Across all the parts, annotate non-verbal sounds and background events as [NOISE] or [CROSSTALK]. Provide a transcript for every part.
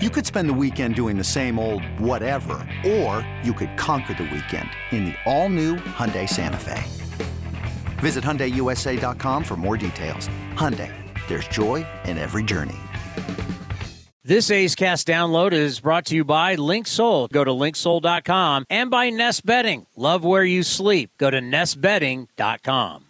You could spend the weekend doing the same old whatever, or you could conquer the weekend in the all-new Hyundai Santa Fe. Visit HyundaiUSA.com for more details. Hyundai, there's joy in every journey. This A's Cast download is brought to you by LinkSoul. Go to linksoul.com and by Nest Bedding. Love where you sleep. Go to nestbedding.com.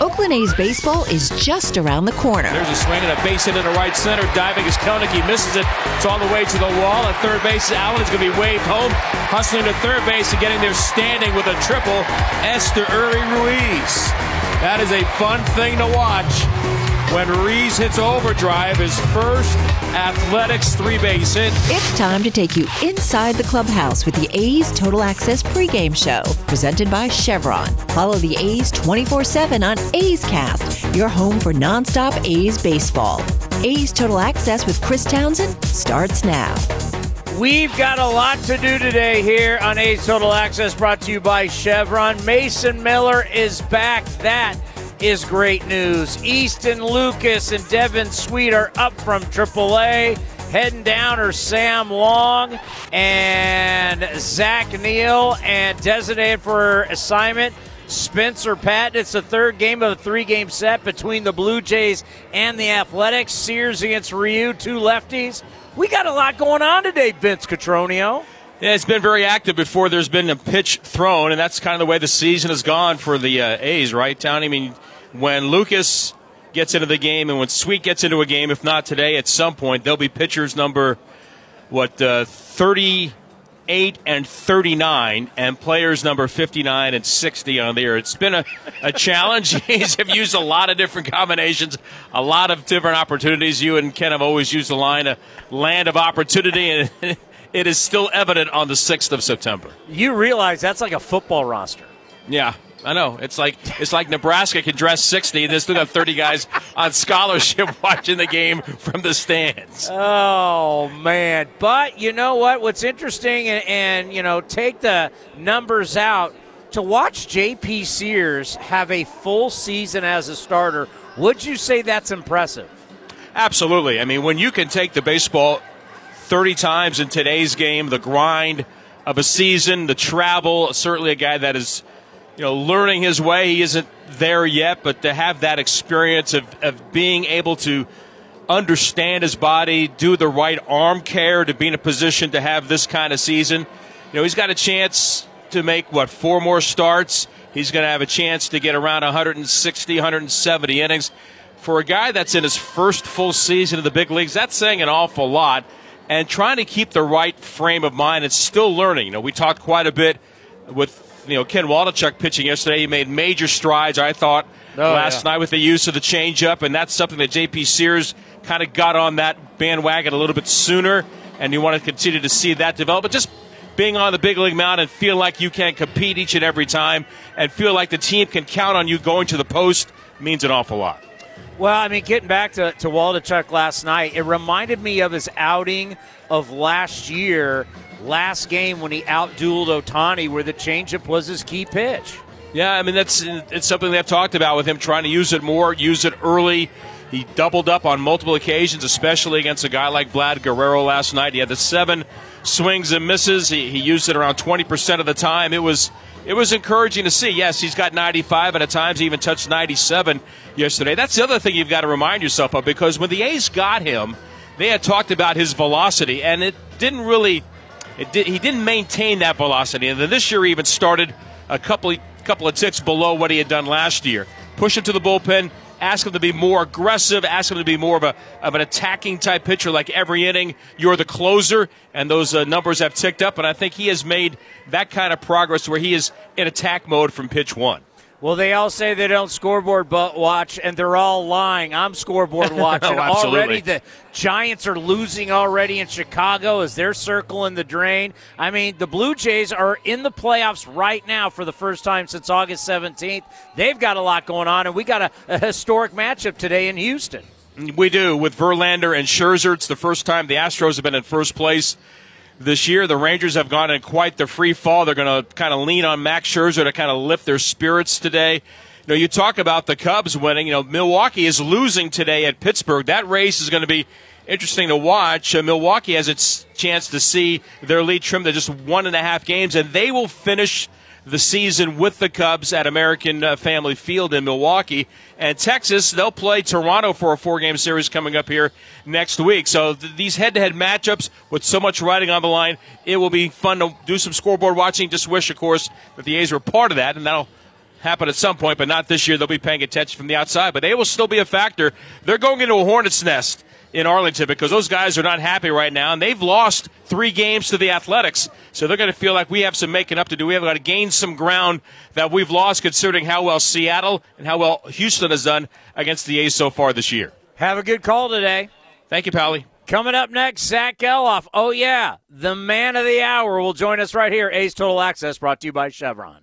Oakland A's baseball is just around the corner. There's a swing and a base hit into right center. Diving is Kelenic. He misses it. It's all the way to the wall. At third base, Allen is going to be waved home. Hustling to third base and getting there standing with a triple. Esteury Ruiz. That is a fun thing to watch when Ruiz hits overdrive, his first athletics three base hit. It's time to take you inside the clubhouse with the A's Total Access pregame show, presented by Chevron. Follow the A's 24 7 on A's Cast, your home for nonstop A's baseball. A's Total Access with Chris Townsend starts now. We've got a lot to do today here on A's Total Access, brought to you by Chevron. Mason Miller is back. That is great news. Easton Lucas and Devin Sweet are up from AAA. Heading down are Sam Long and Zach Neal, and designated for assignment. Spencer Patton. It's the third game of the three game set between the Blue Jays and the Athletics. Sears against Ryu, two lefties. We got a lot going on today, Vince Cotroneo. Yeah, it's been very active before there's been a pitch thrown, and that's kind of the way the season has gone for the uh, A's, right, Tony? I mean, when Lucas gets into the game and when Sweet gets into a game, if not today, at some point, there'll be pitchers number, what, uh, 38 and 39, and players number 59 and 60 on the there. It's been a, a challenge. [LAUGHS] He's have used a lot of different combinations, a lot of different opportunities. You and Ken have always used the line, a land of opportunity, and [LAUGHS] it is still evident on the 6th of September. You realize that's like a football roster. Yeah, I know. It's like it's like Nebraska can dress 60 and they still got 30 guys on scholarship [LAUGHS] watching the game from the stands. Oh man! But you know what? What's interesting, and, and you know, take the numbers out to watch J.P. Sears have a full season as a starter. Would you say that's impressive? Absolutely. I mean, when you can take the baseball 30 times in today's game, the grind of a season, the travel, certainly a guy that is you know, learning his way. He isn't there yet, but to have that experience of, of being able to understand his body, do the right arm care to be in a position to have this kind of season. You know, he's got a chance to make, what, four more starts. He's going to have a chance to get around 160, 170 innings. For a guy that's in his first full season in the big leagues, that's saying an awful lot. And trying to keep the right frame of mind and still learning. You know, we talked quite a bit with you know Ken Waldichuk pitching yesterday. He made major strides, I thought, oh, last yeah. night with the use of the changeup, and that's something that J.P. Sears kind of got on that bandwagon a little bit sooner, and you want to continue to see that develop. But just being on the big league mound and feel like you can compete each and every time, and feel like the team can count on you going to the post means an awful lot. Well, I mean, getting back to, to Waldichuk last night, it reminded me of his outing of last year last game when he outdueled Ohtani, where the changeup was his key pitch. Yeah, I mean that's it's something they've talked about with him trying to use it more, use it early. He doubled up on multiple occasions, especially against a guy like Vlad Guerrero last night. He had the seven swings and misses. He, he used it around 20% of the time. It was it was encouraging to see. Yes, he's got 95, and at times he even touched 97 yesterday. That's the other thing you've got to remind yourself of because when the A's got him, they had talked about his velocity, and it didn't really did, he didn't maintain that velocity. And then this year, he even started a couple couple of ticks below what he had done last year. Push him to the bullpen. Ask him to be more aggressive. Ask him to be more of a of an attacking type pitcher. Like every inning, you're the closer, and those uh, numbers have ticked up. And I think he has made that kind of progress where he is in attack mode from pitch one. Well, they all say they don't scoreboard watch, and they're all lying. I'm scoreboard [LAUGHS] watching. oh, already the Giants are losing already in Chicago as they're circling the drain. I mean, the Blue Jays are in the playoffs right now for the first time since August 17th. They've got a lot going on, and we got a, a historic matchup today in Houston. We do with Verlander and Scherzer. It's the first time the Astros have been in first place this year. The Rangers have gone in quite the free fall. They're going to kind of lean on Max Scherzer to kind of lift their spirits today. You know, you talk about the Cubs winning. You know, Milwaukee is losing today at Pittsburgh. That race is going to be interesting to watch. Uh, Milwaukee has its chance to see their lead trimmed to just one and a half games, and they will finish the season with the Cubs at American uh, Family Field in Milwaukee. And Texas, they'll play Toronto for a four game series coming up here next week. So th- these head to head matchups with so much riding on the line, it will be fun to do some scoreboard watching. Just wish, of course, that the A's were part of that, and that'll happen at some point, but not this year. They'll be paying attention from the outside, but they will still be a factor. They're going into a hornet's nest in Arlington because those guys are not happy right now, and they've lost three games to the Athletics. So they're going to feel like we have some making up to do. We have got to gain some ground that we've lost, considering how well Seattle and how well Houston has done against the A's so far this year. Have a good call today. Thank you, Pally. Coming up next, Zack Gelof. Oh, yeah, the man of the hour will join us right here. A's Total Access brought to you by Chevron.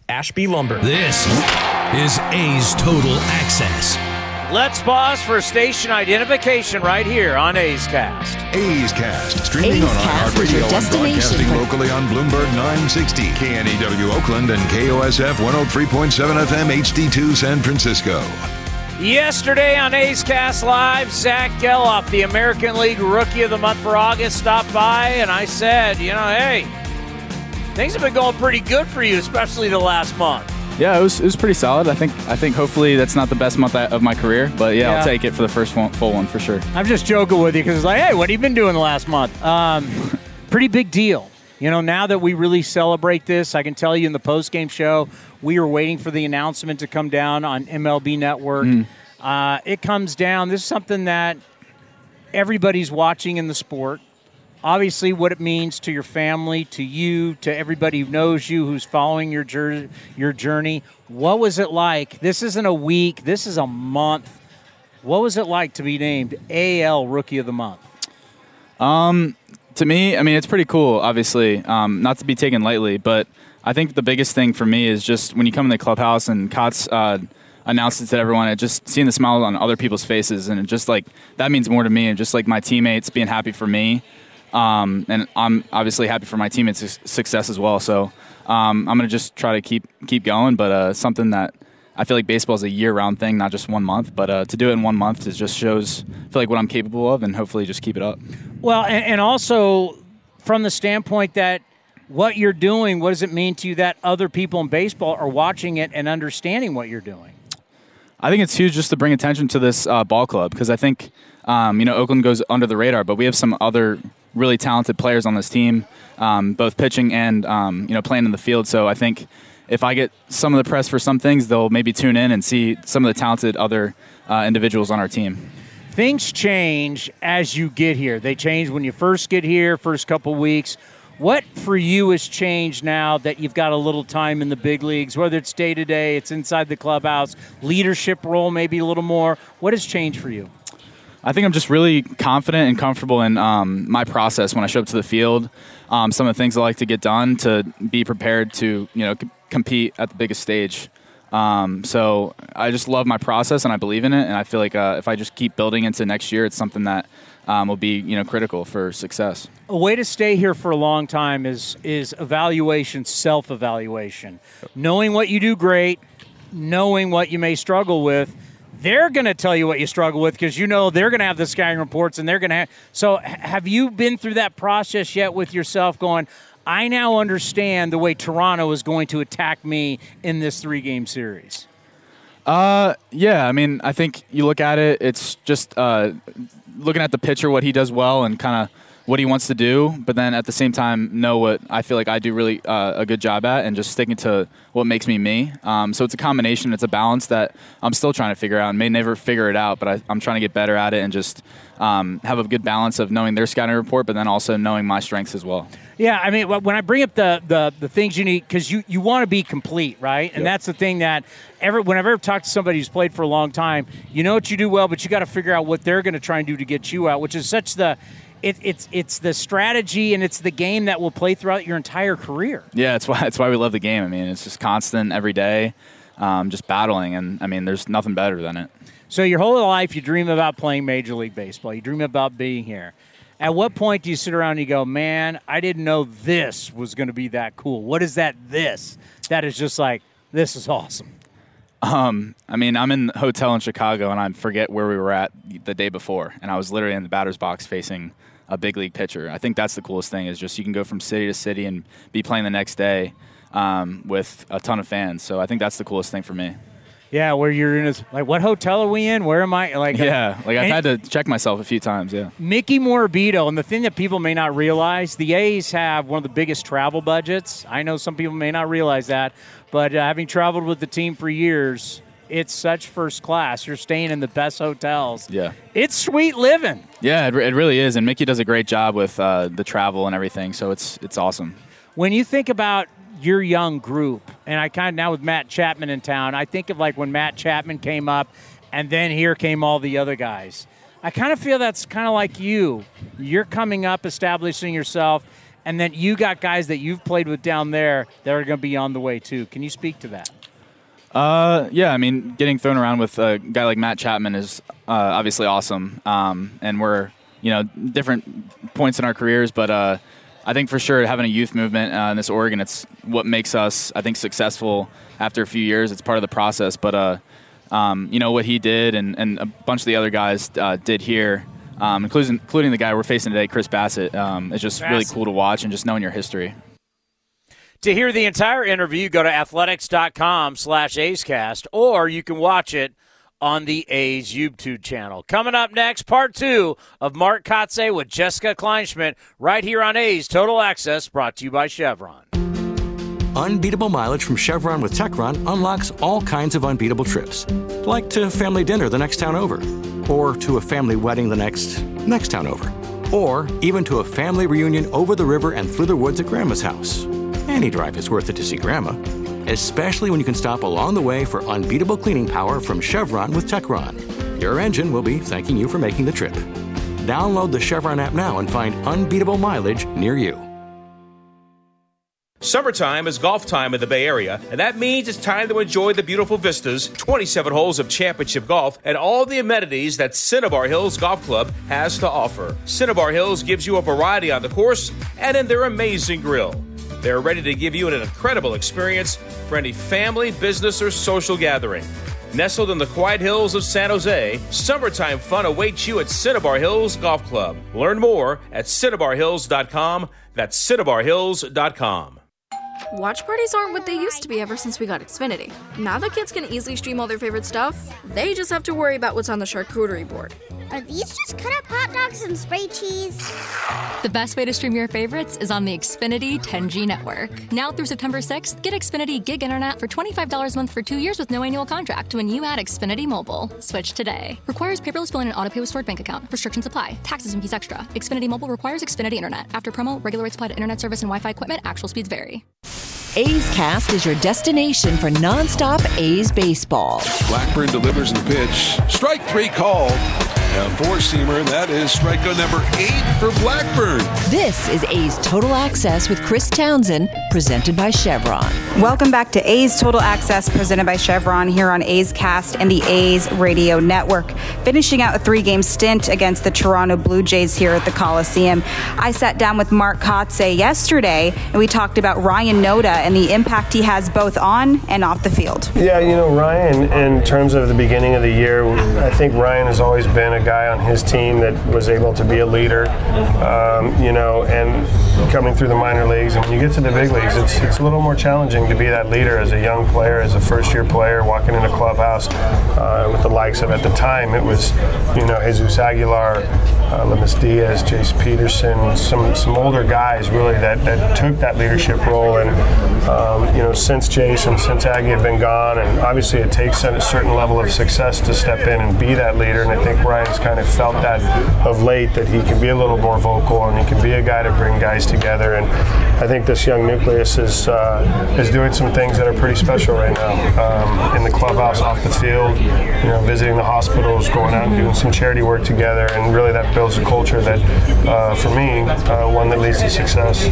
Ashby Lumber. This is A's Total Access. Let's pause for station identification right here on A's Cast. A's Cast, streaming A's on Cast is your iHeartRadio and destination broadcasting for- locally on Bloomberg 960, KNEW Oakland, and KOSF 103.7 FM HD2 San Francisco. Yesterday on A's Cast Live, Zack Gelof, the American League Rookie of the Month for August, stopped by, and I said, you know, hey, things have been going pretty good for you, especially the last month. Yeah, it was, it was pretty solid. I think I think hopefully that's not the best month of my career, but yeah, Yeah. I'll take it for the first one, full one for sure. I'm just joking with you because it's like, hey, what have you been doing the last month? Um, [LAUGHS] pretty big deal. You know, now that we really celebrate this, I can tell you in the post game show, we were waiting for the announcement to come down on MLB Network. Uh, it comes down. This is something that everybody's watching in the sport. Obviously, what it means to your family, to you, to everybody who knows you, who's following your jour- your journey. What was it like? This isn't a week. This is a month. What was it like to be named AL Rookie of the Month? Um, to me, I mean, it's pretty cool. Obviously, um, not to be taken lightly, but I think the biggest thing for me is just when you come in the clubhouse and Kotz uh, announced it to everyone, it just seeing the smiles on other people's faces, and just like that means more to me, and just like my teammates being happy for me, um, and I'm obviously happy for my teammates' success as well. So um, I'm gonna just try to keep keep going, but uh, something that. I feel like baseball is a year-round thing, not just one month. But uh, to do it in one month is just shows, I feel like what I'm capable of, and hopefully just keep it up. Well, and, and also from the standpoint that what you're doing, what does it mean to you that other people in baseball are watching it and understanding what you're doing? I think it's huge just to bring attention to this uh, ball club because I think um, you know Oakland goes under the radar, but we have some other really talented players on this team, um, both pitching and um, you know playing in the field. So I think if I get some of the press for some things, they'll maybe tune in and see some of the talented other uh, individuals on our team. Things change as you get here. They change when you first get here, first couple weeks. What for you has changed now that you've got a little time in the big leagues, whether it's day to day, it's inside the clubhouse, leadership role maybe a little more? What has changed for you? I think I'm just really confident and comfortable in um, my process when I show up to the field. Um, some of the things I like to get done to be prepared to, you know, c- compete at the biggest stage. Um, so I just love my process and I believe in it, and I feel like uh, if I just keep building into next year, it's something that um, will be you know critical for success. A way to stay here for a long time is is evaluation, self evaluation, knowing what you do great, knowing what you may struggle with. They're going to tell you what you struggle with because you know they're going to have the scouting reports and they're going to have. So, have you been through that process yet with yourself going, I now understand the way Toronto is going to attack me in this three game series? Uh, yeah. I mean, I think you look at it. It's just uh, looking at the pitcher, what he does well, and kind of what he wants to do. But then at the same time, know what I feel like I do really uh, a good job at, and just sticking to what makes me me. Um, so it's a combination. It's a balance that I'm still trying to figure out. and May never figure it out, but I, I'm trying to get better at it and just um, have a good balance of knowing their scouting report, but then also knowing my strengths as well. Yeah, I mean, when I bring up the the, the things you need, because you, you want to be complete, right? And that's the thing that every whenever I've ever talked to somebody who's played for a long time, you know what you do well, but you got to figure out what they're going to try and do to get you out, which is such the it, it's it's the strategy and it's the game that will play throughout your entire career. Yeah, that's why that's why we love the game. I mean, it's just constant every day, um, just battling, and I mean, there's nothing better than it. So your whole life, you dream about playing Major League Baseball. You dream about being here. At what point do you sit around and you go, "Man, I didn't know this was going to be that cool. What is that? This that is just like this is awesome." Um, I mean, I'm in the hotel in Chicago, and I forget where we were at the day before, and I was literally in the batter's box facing a big league pitcher. I think that's the coolest thing is just you can go from city to city and be playing the next day um, with a ton of fans. So I think that's the coolest thing for me. Yeah, where you're in a, like, what hotel are we in? Where am I? Like, Yeah, like I've had to check myself a few times. Yeah. Mickey Morabito, and the thing that people may not realize, the A's have one of the biggest travel budgets. I know some people may not realize that, but uh, having traveled with the team for years, it's such first class. You're staying in the best hotels. Yeah. It's sweet living. Yeah, it, it really is, and Mickey does a great job with uh, the travel and everything. So it's it's awesome. When you think about your young group, and I kind of now with Matt Chapman in town, I think of like when Matt Chapman came up, and then here came all the other guys. I kind of feel that's kind of like you. You're coming up, establishing yourself, and then you got guys that you've played with down there that are going to be on the way too. Can you speak to that? Uh, yeah, I mean, getting thrown around with a guy like Matt Chapman is uh, obviously awesome. Um, and we're, you know, different points in our careers, but uh, I think for sure having a youth movement uh, in this Oregon, it's what makes us, I think, successful after a few years. It's part of the process. But, uh, um, you know, what he did and, and a bunch of the other guys uh, did here, um, including, including the guy we're facing today, Chris Bassitt, um, is just really cool to watch and just knowing your history. To hear the entire interview, go to athletics.com slash A'scast, or you can watch it on the A's YouTube channel. Coming up next, part two of Mark Kotsay with Jessica Kleinschmidt, right here on A's Total Access, brought to you by Chevron. Unbeatable mileage from Chevron with Techron unlocks all kinds of unbeatable trips. Like to family dinner the next town over, or to a family wedding the next next town over, or even to a family reunion over the river and through the woods at Grandma's house. Any drive is worth it to see Grandma, especially when you can stop along the way for unbeatable cleaning power from Chevron with Techron. Your engine will be thanking you for making the trip. Download the Chevron app now and find unbeatable mileage near you. Summertime is golf time in the Bay Area, and that means it's time to enjoy the beautiful vistas, 27 holes of championship golf, and all the amenities that Cinnabar Hills Golf Club has to offer. Cinnabar Hills gives you a variety on the course and in their amazing grill. They're ready to give you an incredible experience for any family, business, or social gathering. Nestled in the quiet hills of San Jose, summertime fun awaits you at Cinnabar Hills Golf Club. Learn more at cinnabarhills.com. That's cinnabarhills.com. Watch parties aren't what they used to be ever since we got Xfinity. Now that kids can easily stream all their favorite stuff, they just have to worry about what's on the charcuterie board. Are these just cut up hot dogs and spray cheese? The best way to stream your favorites is on the Xfinity 10G network. Now through September 6th, get Xfinity Gig Internet for $25 a month for two years with no annual contract when you add Xfinity Mobile. Switch today. Requires paperless billing and autopay with stored bank account. Restrictions apply. Taxes and fees extra. Xfinity Mobile requires Xfinity Internet. After promo, regular rates apply to internet service and Wi-Fi equipment. Actual speeds vary. A's Cast is your destination for nonstop A's baseball. Blackburn delivers the pitch. Strike three called. A four seamer, that is strikeout number eight for Blackburn. This is A's Total Access with Chris Townsend, presented by Chevron. Welcome back to A's Total Access, presented by Chevron, here on A's Cast and the A's Radio Network. Finishing out a three game stint against the Toronto Blue Jays here at the Coliseum. I sat down with Mark Kotsay yesterday, and we talked about Ryan Noda and the impact he has both on and off the field. Yeah, you know, Ryan, in terms of the beginning of the year, I think Ryan has always been a guy on his team that was able to be a leader, um, you know, and coming through the minor leagues. And when you get to the big leagues, it's, it's a little more challenging to be that leader as a young player, as a first year player, walking in a clubhouse uh, with the likes of, at the time, it was, you know, Jesus Aguilar, uh, Aledmys Diaz, Jace Peterson, some, some older guys really that, that took that leadership role. And, um, you know, since Jace and since Aggie have been gone, and obviously it takes a certain level of success to step in and be that leader. And I think Ryan's kind of felt that of late that he can be a little more vocal and he can be a guy to bring guys together. And I think this young nucleus is uh, is doing some things that are pretty special right now um, in the clubhouse, off the field. You know, visiting the hospitals, going out and doing some charity work together, and really that builds a culture that, uh, for me, uh, one that leads to success.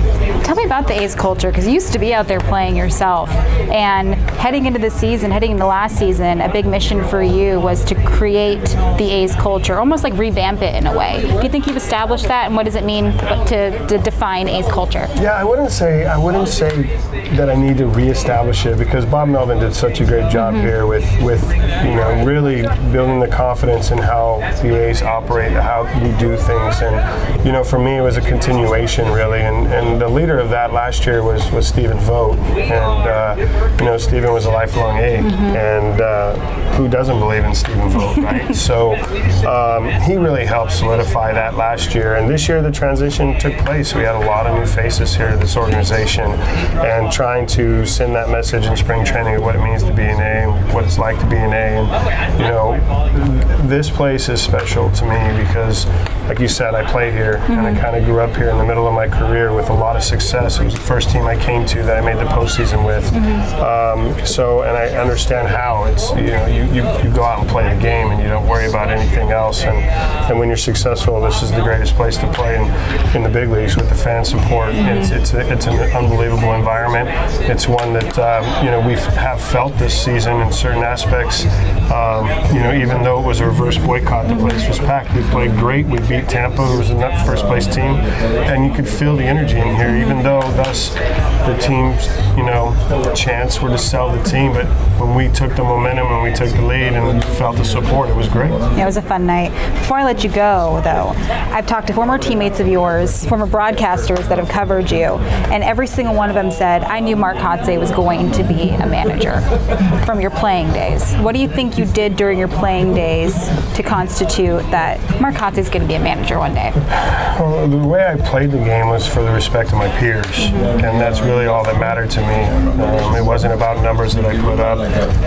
Tell me about the A's culture because you used to be out there playing yourself, and heading into the season, heading into last season, a big mission for you was to create the A's culture, almost like revamp it in a way. Do you think you've established that, and what does it mean to, to define A's culture? Yeah, I wouldn't say I wouldn't say that I need to reestablish it because Bob Melvin did such a great job Mm-hmm. here with with you know really building the confidence in how the A's operate, how we do things, and you know for me it was a continuation really, and, and the leader of that last year was was Stephen Vogt, and uh, you know Stephen was a lifelong A, and uh, who doesn't believe in Stephen Vogt, right? [LAUGHS] so um, he really helped solidify that last year, and this year the transition took place. We had a lot of new faces here to this organization, and trying to send that message in spring training of what it means to be an A, what it's like to be an A, and you know, this place is special to me because, like you said, I played here, and I kind of grew up here in the middle of my career with a lot of success. It was the first team I came to that I made the postseason with. Um, so, and I understand how it's you know you, you, you go out and play the game and you don't worry about anything And, and when you're successful, this is the greatest place to play in, in the big leagues with the fan support. It's it's a, it's an unbelievable environment. It's one that um, you know we have felt this season in certain aspects. Um, you know, even though it was a reverse boycott, the place was packed. We played great. We beat Tampa, who was the net first place team, and you could feel the energy in here. Even though thus the team's you know chance were to sell the team, but when we took the momentum and we took the lead and felt the support, it was great. Yeah, it was a fun night. Before I let you go, though, I've talked to former teammates of yours, former broadcasters that have covered you, and every single one of them said, I knew Mark Kotsay was going to be a manager from your playing days. What do you think you did during your playing days to constitute that Mark Kotsay is going to be a manager one day? Well, the way I played the game was for the respect of my peers, and that's really all that mattered to me. Um, it wasn't about numbers that I put up;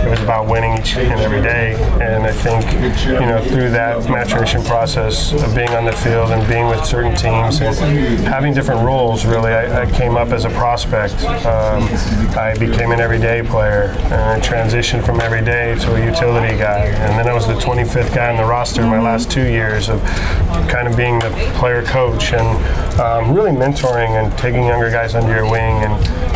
it was about winning each and every day. And I think, you know, through that maturation process of being on the field and being with certain teams and having different roles, really, I, I came up as a prospect. Um, I became an everyday player, and I transitioned from everyday to a utility guy, and then I was the 25th guy on the roster my last two years of kind of being the player coach and um, really mentoring and taking younger guys under your wing and,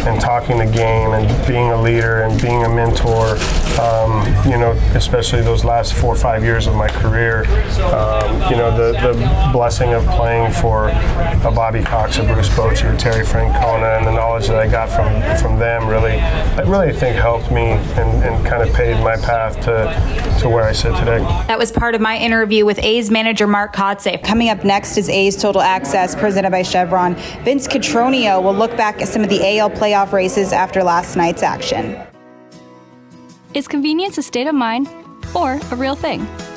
and talking the game and being a leader and being a mentor. Um, you know, especially those last four or five years of my career. Um, you know, the, the blessing of playing for a Bobby Cox, a Bruce Bochy, a Terry Francona, and the knowledge that I got from from them really, that really I think helped me and, and kind of paved my path to to where I sit today. That was part of my interview with A's manager Mark Kotsay. Coming up next is A's Total Access, presented by Chevron. Vince Cotroneo will look back at some of the AL playoff races after last night's action. Is convenience a state of mind or a real thing?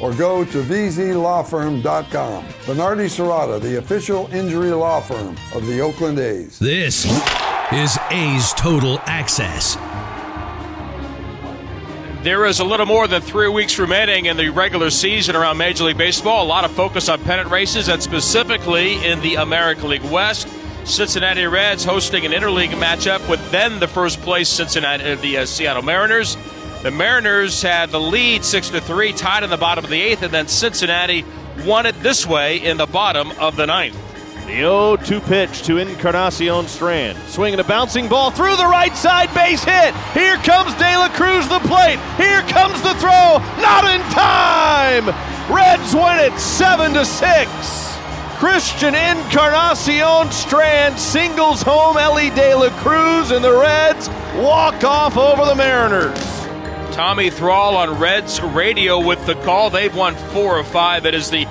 or go to vzlawfirm.com. Venardi Zurada, the official injury law firm of the Oakland A's. This is A's Total Access. There is a little more than three weeks remaining in the regular season around Major League Baseball. A lot of focus on pennant races, and specifically in the American League West. Cincinnati Reds hosting an interleague matchup with then the first place Cincinnati, uh, the uh, Seattle Mariners. The Mariners had the lead six to three, tied in the bottom of the eighth, and then Cincinnati won it this way in the bottom of the ninth. The 0 2 pitch to Encarnacion Strand. Swinging a bouncing ball through the right side, base hit. Here comes De La Cruz the plate. Here comes the throw. Not in time. Reds win it 7 to 6. Christian Encarnacion Strand singles home Elly De La Cruz, and the Reds walk off over the Mariners. Tommy Thrall on Reds radio with the call. They've won four of five. It is the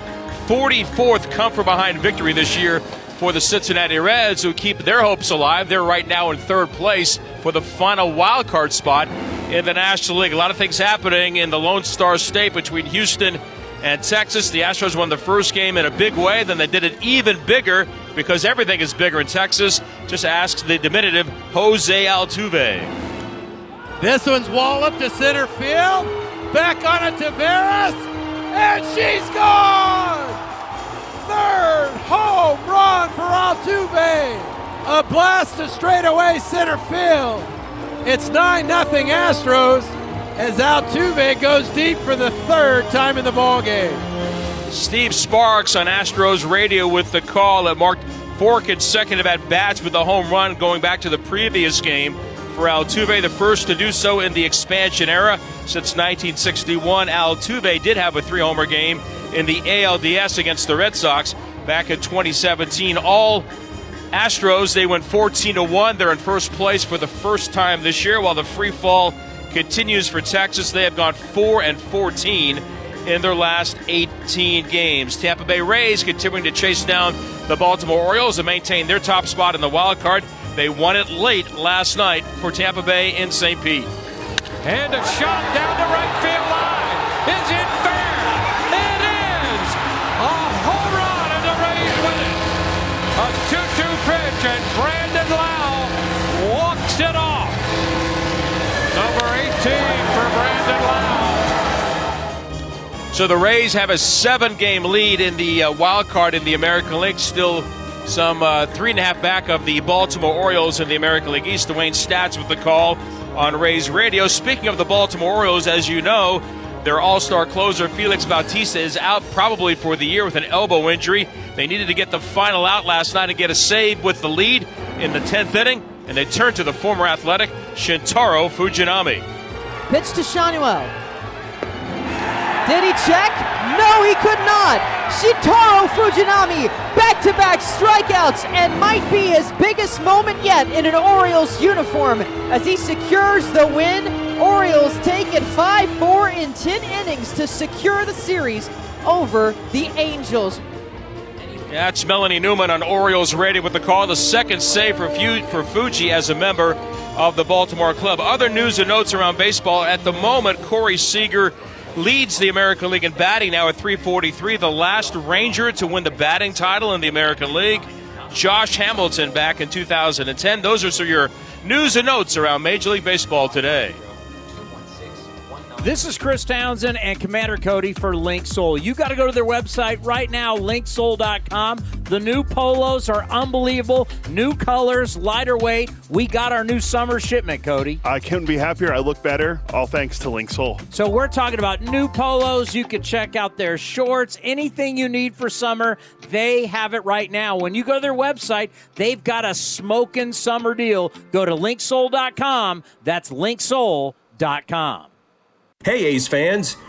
44th come from behind victory this year for the Cincinnati Reds, who keep their hopes alive. They're right now in third place for the final wild card spot in the National League. A lot of things happening in the Lone Star State between Houston and Texas. The Astros won the first game in a big way, then they did it even bigger because everything is bigger in Texas. Just ask the diminutive Jose Altuve. This one's walloped to center field. Back on it Taveras. And she's gone! Third home run for Altuve. A blast to straightaway center field. It's 9 0 Astros as Altuve goes deep for the third time in the ballgame. Steve Sparks on Astros radio with the call that marked four consecutive at bats with a home run going back to the previous game for Altuve, the first to do so in the expansion era since 1961. Altuve did have a three homer game in the ALDS against the Red Sox back in 2017. All Astros, they went 14 to 1. They're in first place for the first time this year, while the free fall continues for Texas. They have gone 4 and 14 in their last 18 games. Tampa Bay Rays continuing to chase down the Baltimore Orioles and maintain their top spot in the wild card. They won it late last night for Tampa Bay in St. Pete. And a shot down the right field line. Is it fair? It is! A home run and the Rays win it. A 2-2 pitch and Brandon Lowe walks it off. Number 18 for Brandon Lowe. So the Rays have a seven-game lead in the uh, wild card in the American League. Still some uh, three and a half back of the Baltimore Orioles in the American League East. Dwayne Staats with the call on Rays Radio. Speaking of the Baltimore Orioles, as you know, their all star closer, Felix Bautista, is out probably for the year with an elbow injury. They needed to get the final out last night and get a save with the lead in the 10th inning, and they turned to the former athletic Shintaro Fujinami. Pitch to Schanuel. Did he check? No, he could not. Shintaro Fujinami, back-to-back strikeouts, and might be his biggest moment yet in an Orioles uniform as he secures the win. Orioles take it 5-4 in 10 innings to secure the series over the Angels. That's Melanie Newman on Orioles Radio with the call. The second save for, for Fuji as a member of the Baltimore club. Other news and notes around baseball at the moment, Corey Seager leads the American League in batting now at 343, the last Ranger to win the batting title in the American League. Josh Hamilton back in 2010. Those are your news and notes around Major League Baseball today. This is Chris Townsend and Commander Cody for Link Soul. You got to go to their website right now, linksoul.com. The new polos are unbelievable. New colors, lighter weight. We got our new summer shipment, Cody. I couldn't be happier. I look better, all thanks to Link Soul. So we're talking about new polos. You can check out their shorts, anything you need for summer. They have it right now. When you go to their website, they've got a smoking summer deal. Go to linksoul.com. That's linksoul.com. Hey, A's fans.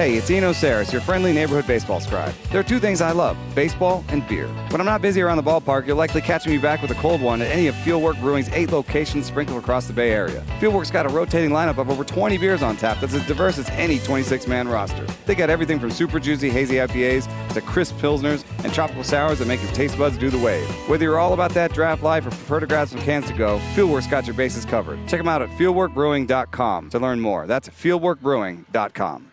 Hey, it's Eno Sarris, your friendly neighborhood baseball scribe. There are two things I love baseball and beer. When I'm not busy around the ballpark, you'll likely catch me back with a cold one at any of Fieldwork Brewing's eight locations sprinkled across the Bay Area. Fieldwork's got a rotating lineup of over 20 beers on tap that's as diverse as any 26 man roster. They got everything from super juicy, hazy IPAs to crisp Pilsners and tropical sours that make your taste buds do the wave. Whether you're all about that draft life or prefer to grab some cans to go, Fieldwork's got your bases covered. Check them out at fieldworkbrewing.com to learn more. That's fieldworkbrewing.com.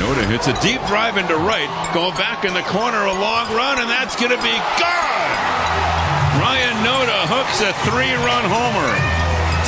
Noda hits a deep drive into right, going back in the corner, a long run, and that's going to be gone. Ryan Noda hooks a three-run homer,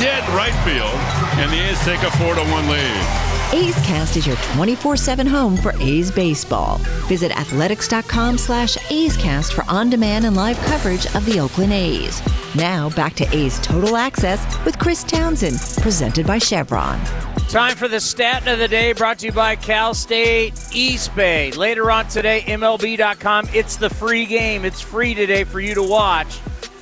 dead right field, and the A's take a four-to-one lead. A's Cast is your 24-7 home for A's baseball. Visit athletics.com slash A's for on-demand and live coverage of the Oakland A's. Now back to A's Total Access with Chris Townsend, presented by Chevron. Time for the stat of the day brought to you by Cal State East Bay. Later on today, MLB.com. It's the free game. It's free today for you to watch.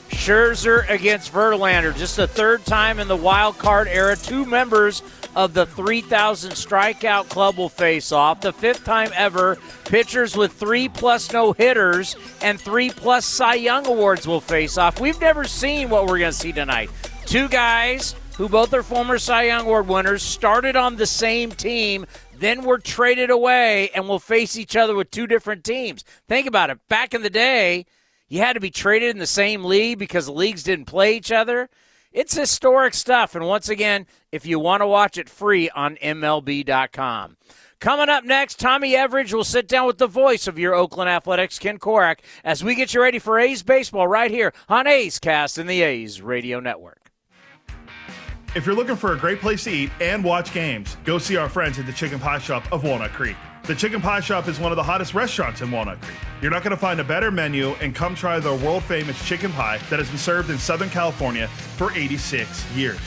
Scherzer against Verlander. Just the third time in the wild card era. Two members of the 3,000 strikeout club will face off. The fifth time ever, pitchers with three plus no hitters and three plus Cy Young awards will face off. We've never seen what we're going to see tonight. Two guys who both are former Cy Young Award winners started on the same team, then were traded away and will face each other with two different teams. Think about it. Back in the day, you had to be traded in the same league because the leagues didn't play each other. It's historic stuff. And once again, if you want to watch it free on MLB.com. Coming up next, Tommy Everidge will sit down with the voice of your Oakland Athletics, Ken Korach, as we get you ready for A's baseball right here on A's Cast in the A's Radio Network. If you're looking for a great place to eat and watch games, go see our friends at the Chicken Pie Shop of Walnut Creek. The Chicken Pie Shop is one of the hottest restaurants in Walnut Creek. You're not going to find a better menu, and come try the world famous chicken pie that has been served in Southern California for 86 years.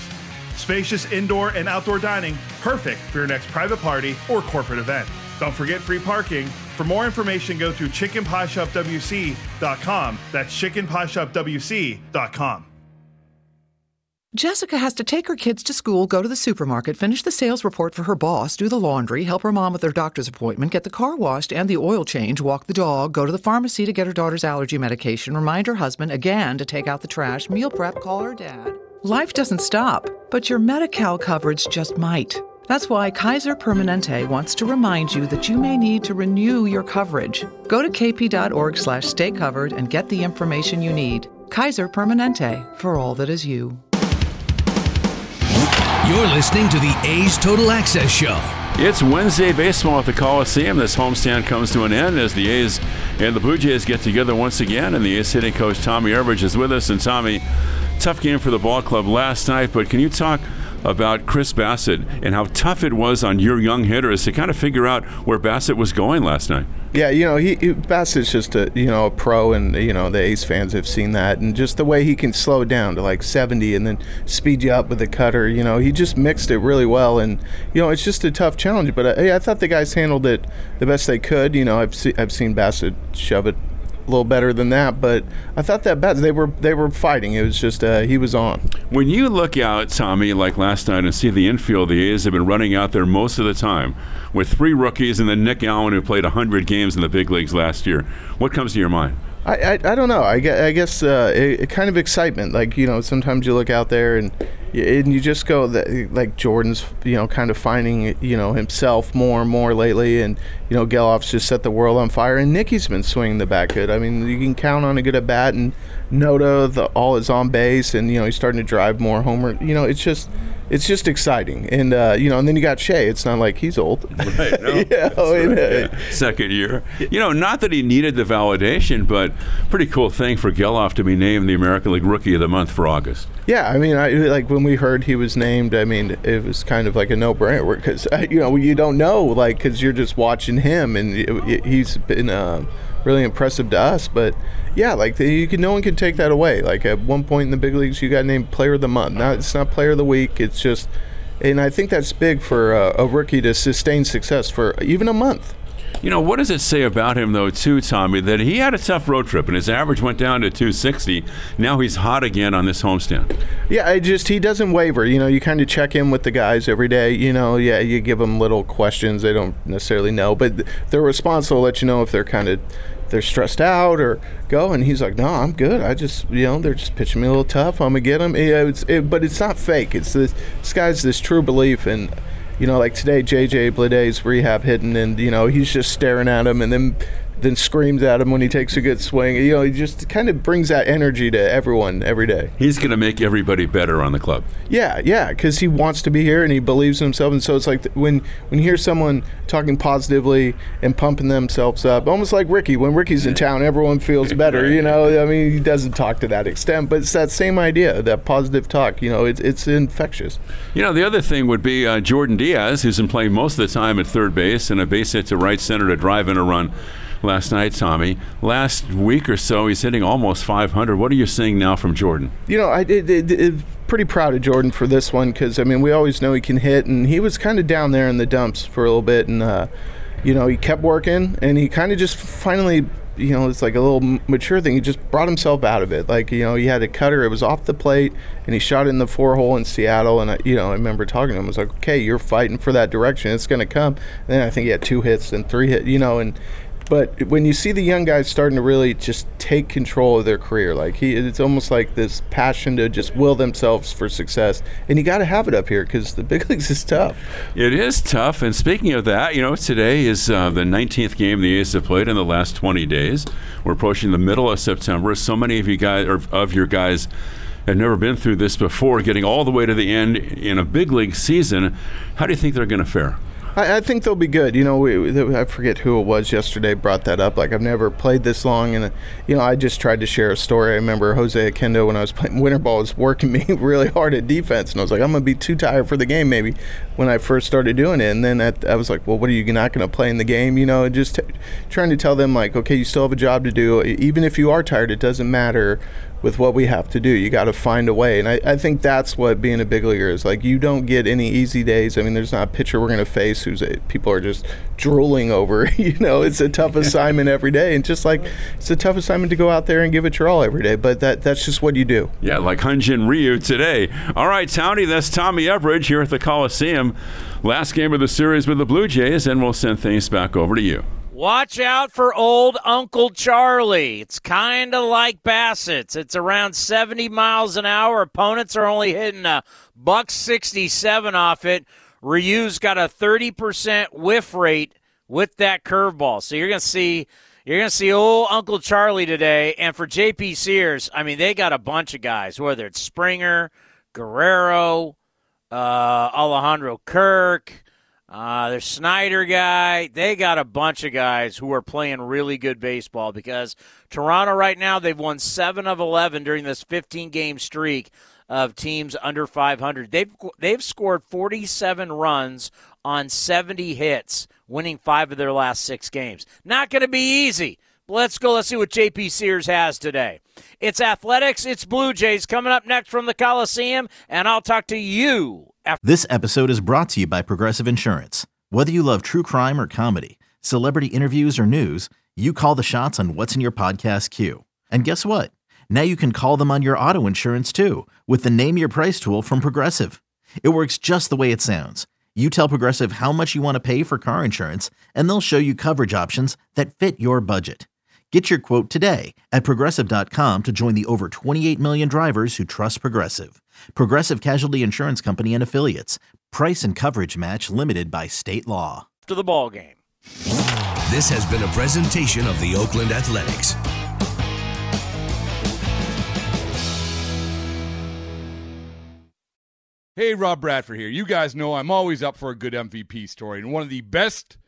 Spacious indoor and outdoor dining, perfect for your next private party or corporate event. Don't forget free parking. For more information, go to chickenpieshopwc.com. That's chickenpieshopwc.com. Jessica has to take her kids to school, go to the supermarket, finish the sales report for her boss, do the laundry, help her mom with her doctor's appointment, get the car washed and the oil change, walk the dog, go to the pharmacy to get her daughter's allergy medication, remind her husband again to take out the trash, meal prep, call her dad. Life doesn't stop, but your Medi-Cal coverage just might. That's why Kaiser Permanente wants to remind you that you may need to renew your coverage. Go to kp.org slash stay covered and get the information you need. Kaiser Permanente, for all that is you. You're listening to the A's Total Access Show. It's Wednesday baseball at the Coliseum. This homestand comes to an end as the A's and the Blue Jays get together once again. And the A's hitting coach Tommy Everidge is with us. And Tommy, tough game for the ball club last night, but can you talk about Chris Bassitt and how tough it was on your young hitters to kind of figure out where Bassitt was going last night? Yeah, you know, he, he Bassitt's just a you know a pro, and you know the A's fans have seen that, and just the way he can slow down to like 70 and then speed you up with the cutter. You know, he just mixed it really well, and you know it's just a tough challenge. But uh, I, I thought the guys handled it the best they could. You know, I've I've seen Bassitt shove it a little better than that, but I thought that bad. They were they were fighting. It was just uh, he was on. When you look out, Tommy, like last night, and see the infield, the A's have been running out there most of the time with three rookies and then Nick Allen, who played 100 games in the big leagues last year. What comes to your mind? I, I, I don't know. I guess, I guess uh, it, it kind of excitement. Like you know, sometimes you look out there and and you just go that like Jordan's you know kind of finding you know himself more and more lately, and you know Gelof's just set the world on fire, and Nicky's been swinging the bat good. I mean, you can count on a good at bat, and Noda the all is on base, and you know he's starting to drive more homer. You know, it's just it's just exciting. And uh, you know, and then you got Shea. It's not like he's old. [LAUGHS] Right. No, [LAUGHS] yeah, right, uh, yeah. Second year. You know, not that he needed the validation, but pretty cool thing for Gelof to be named the American League Rookie of the Month for August. Yeah, I mean, I like when we heard he was named. I mean, it was kind of like a no-brainer because you know you don't know, like, because you're just watching him, and he's been uh, really impressive to us. But yeah, like you can, no one can take that away. Like at one point in the big leagues, you got named Player of the Month. Now it's not Player of the Week. It's just, and I think that's big for uh, a rookie to sustain success for even a month. You know, what does it say about him, though, too, Tommy, that he had a tough road trip and his average went down to 260. Now he's hot again on this homestand. Yeah, I just he doesn't waver. You know, you kind of check in with the guys every day. You know, yeah, you give them little questions they don't necessarily know, but their response will let you know if they're kind of they're stressed out or go. And he's like, no, I'm good. I just, you know, they're just pitching me a little tough. I'm gonna get them. it's, it, but it's not fake. It's this, this guy's this true belief and. You know, like today, JJ Bleday's rehab hitting, and you know he's just staring at him, and then then screams at him when he takes a good swing. You know, he just kind of brings that energy to everyone every day. He's going to make everybody better on the club. Yeah, yeah, because he wants to be here and he believes in himself. And so it's like when when you hear someone talking positively and pumping themselves up, almost like Rickey. When Rickey's in town, everyone feels [LAUGHS] better. You know, I mean, he doesn't talk to that extent, but it's that same idea, that positive talk. You know, it's it's infectious. You know, the other thing would be uh, Jordan Diaz, who's been playing most of the time at third base and a base hit to right center to drive in a run last night, Tommy. Last week or so, he's hitting almost 500. What are you seeing now from Jordan? You know, I did. Pretty proud of Jordan for this one because I mean we always know he can hit, and he was kind of down there in the dumps for a little bit, and uh, you know he kept working, and he kind of just finally you know, it's like a little mature thing. He just brought himself out of it. Like, you know, he had a cutter, it was off the plate, and he shot it in the four hole in Seattle. And, I, you know, I remember talking to him, I was like, okay, you're fighting for that direction. It's going to come. And then I think he had two hits and three hits, you know, and but when you see the young guys starting to really just take control of their career, like he, it's almost like this passion to just will themselves for success. And you got to have it up here because the [LAUGHS] big leagues is tough. It is tough. And speaking of that, you know, today is uh, the 19th game the A's have played in the last 20 days. We're approaching the middle of September. So many of you guys, or of your guys, have never been through this before, getting all the way to the end in a big league season. How do you think they're going to fare? I, I, think they'll be good. You know, we, I forget who it was yesterday brought that up. Like I've never played this long, and you know, I just tried to share a story. I remember Jose Oquendo when I was playing [LAUGHS] winter ball was working me [LAUGHS] really hard at defense, and I was like, I'm gonna be too tired for the game maybe when I first started doing it. And then at, I was like, well, what are you not gonna play in the game? You know, just t- trying to tell them like, okay, you still have a job to do. Even if you are tired, it doesn't matter with what we have to do. You got to find a way. And I, I think that's what being a big leaguer is. Like, you don't get any easy days. I mean, there's not a pitcher we're going to face who's a, people are just drooling over. [LAUGHS] you know, it's a tough assignment every day. And just like it's a tough assignment to go out there and give it your all every day. But that that's just what you do. Yeah, like Hyun-Jin Ryu today. All right, Townie, that's Tommy Everidge here at the Coliseum. Last game of the series with the Blue Jays, and we'll send things back over to you. Watch out for old Uncle Charlie. It's kind of like Bassitt's. It's around 70 miles an hour. Opponents are only hitting a buck 67 off it. Ryu's got a 30% whiff rate with that curveball. So you're going to see you're going to see old Uncle Charlie today and for JP Sears, I mean they got a bunch of guys whether it's Springer, Guerrero, uh, Alejandro Kirk, uh, there's Schneider guy. They got a bunch of guys who are playing really good baseball because Toronto right now they've won seven of eleven during this 15 game streak of teams under 500. They've they've scored 47 runs on 70 hits, winning five of their last six games. Not going to be easy. Let's go. Let's see what JP Sears has today. It's athletics. It's Blue Jays coming up next from the Coliseum, and I'll talk to you after. This episode is brought to you by Progressive Insurance. Whether you love true crime or comedy, celebrity interviews or news, you call the shots on what's in your podcast queue. And guess what? Now you can call them on your auto insurance too with the Name Your Price tool from Progressive. It works just the way it sounds. You tell Progressive how much you want to pay for car insurance, and they'll show you coverage options that fit your budget. Get your quote today at progressive.com to join the over 28 million drivers who trust Progressive. Progressive Casualty Insurance Company and Affiliates. Price and coverage match limited by state law. To the ball game. This has been a presentation of the Oakland Athletics. Hey, Rob Bradford here. You guys know I'm always up for a good MVP story, and one of the best